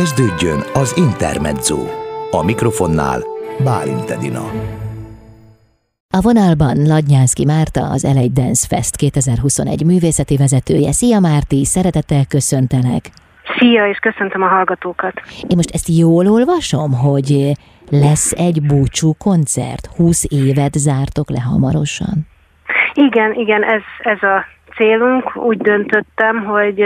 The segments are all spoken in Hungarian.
Kezdődjön az Intermezzo. A mikrofonnál Bálint Edina. A vonalban Ladnyánszki Márta, az Elej Dance Fest 2021 művészeti vezetője. Szia Márti, szeretettel köszöntelek! Szia, és köszöntöm a hallgatókat! Én most ezt jól olvasom, hogy lesz egy búcsú koncert, 20 évet zártok le hamarosan? Igen, igen, ez, ez a célunk. Úgy döntöttem, hogy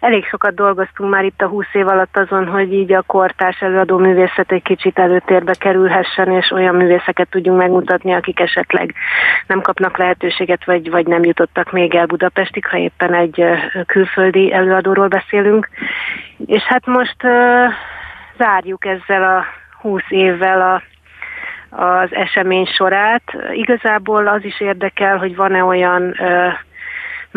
elég sokat dolgoztunk már itt a 20 év alatt azon, hogy így a kortárs előadó művészet egy kicsit előtérbe kerülhessen, és olyan művészeket tudjunk megmutatni, akik esetleg nem kapnak lehetőséget, vagy, vagy nem jutottak még el Budapestig, ha éppen egy külföldi előadóról beszélünk. És hát most uh, zárjuk ezzel a 20 évvel a az esemény sorát. Igazából az is érdekel, hogy van-e olyan uh,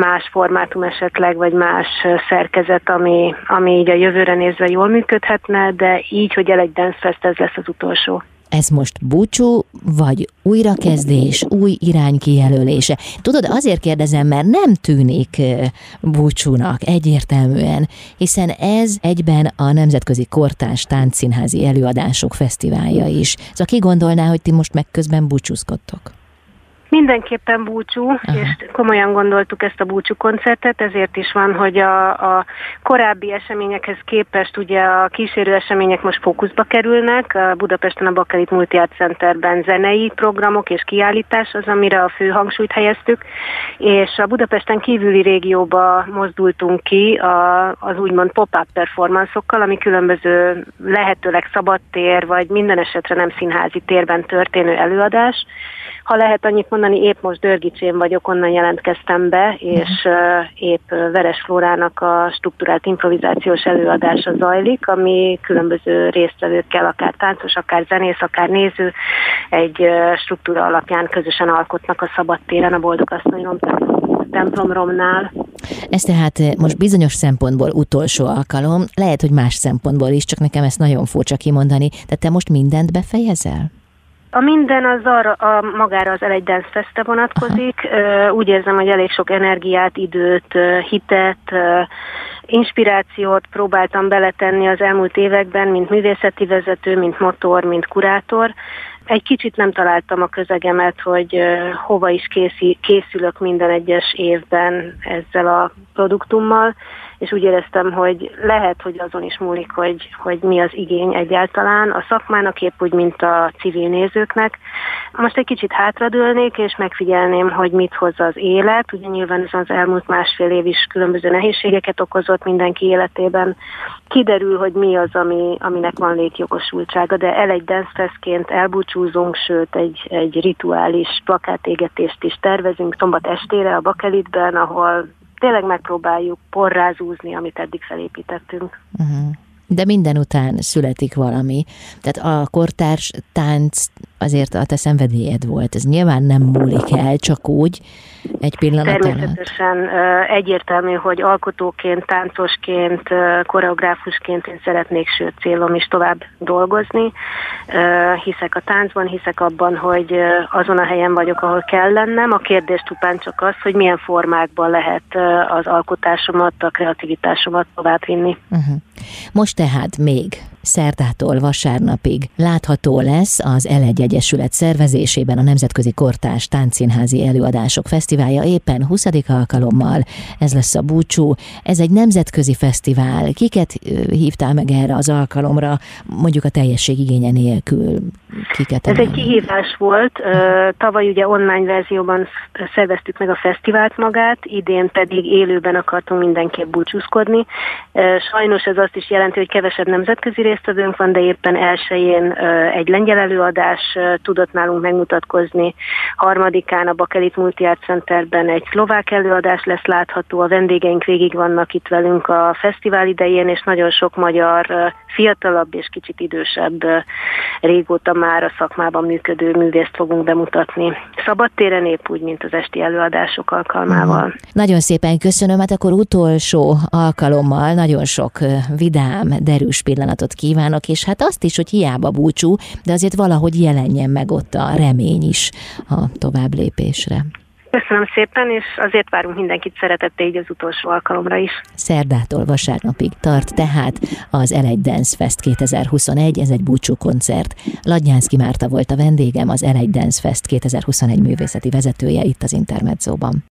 más formátum esetleg, vagy más szerkezet, ami, ami így a jövőre nézve jól működhetne, de így, hogy el egy Dance Fest, ez lesz az utolsó. Ez most búcsú, vagy újrakezdés, új irány kijelölése? Tudod, azért kérdezem, mert nem tűnik búcsúnak egyértelműen, hiszen ez egyben a Nemzetközi Kortás Táncszínházi Előadások Fesztiválja is. Szóval ki gondolná, hogy ti most meg közben búcsúzkodtok? Mindenképpen búcsú, Aha. és komolyan gondoltuk ezt a búcsú koncertet, ezért is van, hogy a, a korábbi eseményekhez képest ugye a kísérő események most fókuszba kerülnek. A Budapesten a Bakelit Multi Art Centerben zenei programok és kiállítás az, amire a fő hangsúlyt helyeztük, és a Budapesten kívüli régióba mozdultunk ki a, az úgymond pop-up performanszokkal, ami különböző lehetőleg szabadtér, vagy minden esetre nem színházi térben történő előadás, ha lehet annyit mondani, épp most Dörgicsén vagyok, onnan jelentkeztem be, és uh, épp Veres Flórának a struktúrált improvizációs előadása zajlik, ami különböző résztvevőkkel, akár táncos, akár zenész, akár néző, egy struktúra alapján közösen alkotnak a szabadtéren a Boldogasszony templomromnál. Ez tehát most bizonyos szempontból utolsó alkalom, lehet, hogy más szempontból is, csak nekem ezt nagyon furcsa kimondani. Tehát te most mindent befejezel? A minden az arra, a, magára az Elegy Dance Feste vonatkozik. Aha. Úgy érzem, hogy elég sok energiát, időt, hitet, inspirációt próbáltam beletenni az elmúlt években, mint művészeti vezető, mint motor, mint kurátor. Egy kicsit nem találtam a közegemet, hogy hova is készülök minden egyes évben ezzel a produktummal, és úgy éreztem, hogy lehet, hogy azon is múlik, hogy, hogy mi az igény egyáltalán a szakmának, épp úgy, mint a civil nézőknek. Most egy kicsit hátradőlnék, és megfigyelném, hogy mit hoz az élet. Ugye nyilván ez az elmúlt másfél év is különböző nehézségeket okozott mindenki életében. Kiderül, hogy mi az, ami, aminek van létjogosultsága, de el egy dancefestként elbúcsúzunk, sőt egy, egy rituális plakátégetést is tervezünk szombat estére a Bakelitben, ahol tényleg megpróbáljuk porrázúzni, amit eddig felépítettünk. Uh-huh. De minden után születik valami. Tehát a kortárs tánc azért a te szenvedélyed volt. Ez nyilván nem múlik el, csak úgy, egy pillanat Természetesen alatt. egyértelmű, hogy alkotóként, táncosként, koreográfusként én szeretnék, sőt célom is tovább dolgozni. Hiszek a táncban, hiszek abban, hogy azon a helyen vagyok, ahol kell lennem. A kérdés csupán csak az, hogy milyen formákban lehet az alkotásomat, a kreativitásomat továbbvinni. Uh-huh. Most tehát még szerdától vasárnapig látható lesz az L1 Egyesület szervezésében a Nemzetközi Kortás Táncszínházi Előadások Fesztiválja éppen 20. alkalommal. Ez lesz a búcsú. Ez egy nemzetközi fesztivál. Kiket hívtál meg erre az alkalomra, mondjuk a teljesség igénye nélkül? Kiket Ez egy kihívás volt. Tavaly ugye online verzióban szerveztük meg a fesztivált magát, idén pedig élőben akartunk mindenképp búcsúzkodni. Sajnos ez azt is jelenti, hogy kevesebb nemzetközi résztvevőnk van, de éppen elsőjén egy lengyel előadás tudott nálunk megmutatkozni. Harmadikán a Bakelit Multi Art Centerben egy szlovák előadás lesz látható, a vendégeink végig vannak itt velünk a fesztivál idején, és nagyon sok magyar fiatalabb és kicsit idősebb régóta már a szakmában működő művészt fogunk bemutatni. Szabadtéren épp úgy, mint az esti előadások alkalmával. Mm. Nagyon szépen köszönöm, hát akkor utolsó alkalommal nagyon sok vidám, derűs pillanatot kívánok, és hát azt is, hogy hiába búcsú, de azért valahogy jelenjen meg ott a remény is a tovább lépésre. Köszönöm szépen, és azért várunk mindenkit szeretettel így az utolsó alkalomra is. Szerdától vasárnapig tart tehát az L1 Dance Fest 2021, ez egy búcsú koncert. Ladnyánszki Márta volt a vendégem, az L1 Dance Fest 2021 művészeti vezetője itt az Intermedzóban.